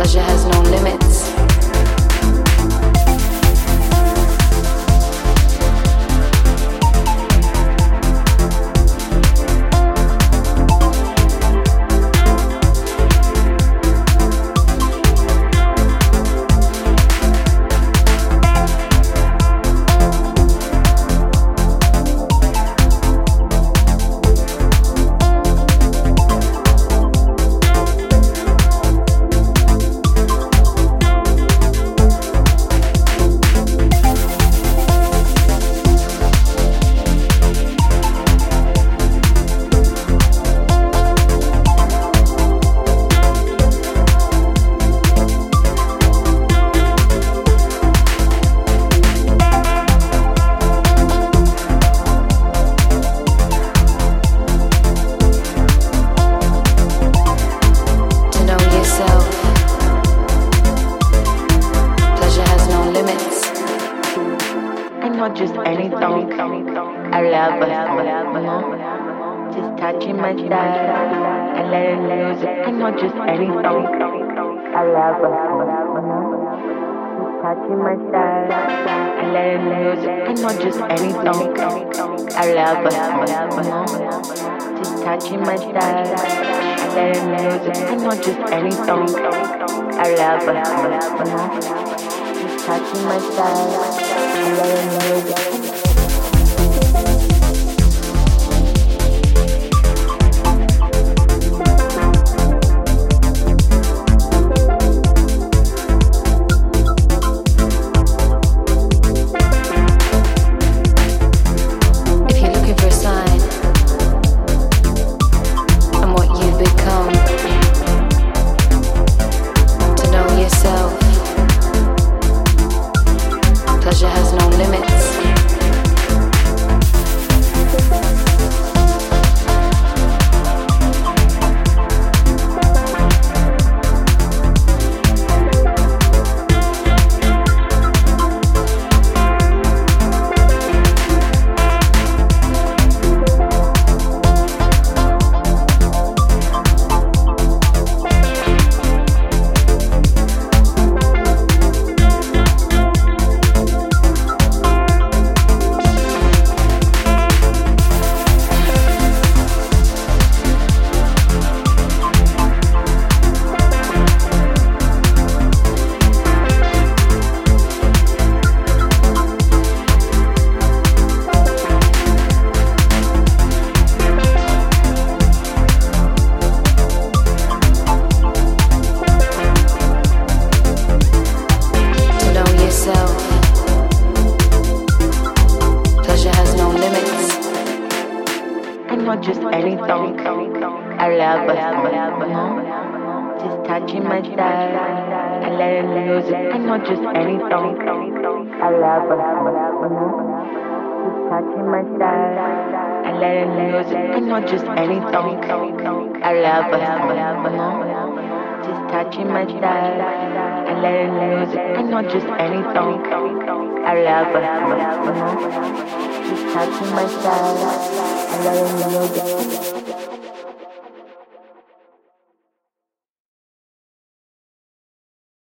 pleasure has no not just any tongue. I love a song. Just touching my style and letting the music. I'm not just any tongue. I love a song. Just touching my style and letting the music. I'm not just any tongue. I love a song, just touching my style. Letting music, I'm not just any song. I love a you touching my thighs, and letting me not just any thong. I love us, you know? Just touching my style. I let the music. I'm not just any thong. I love a you? Just touching my thigh. I let the music. I'm not just any thong. I love a you? Just touching my thigh. I let the music. I'm not just any thong. I love it. You know? She's touching my style. I love you, it.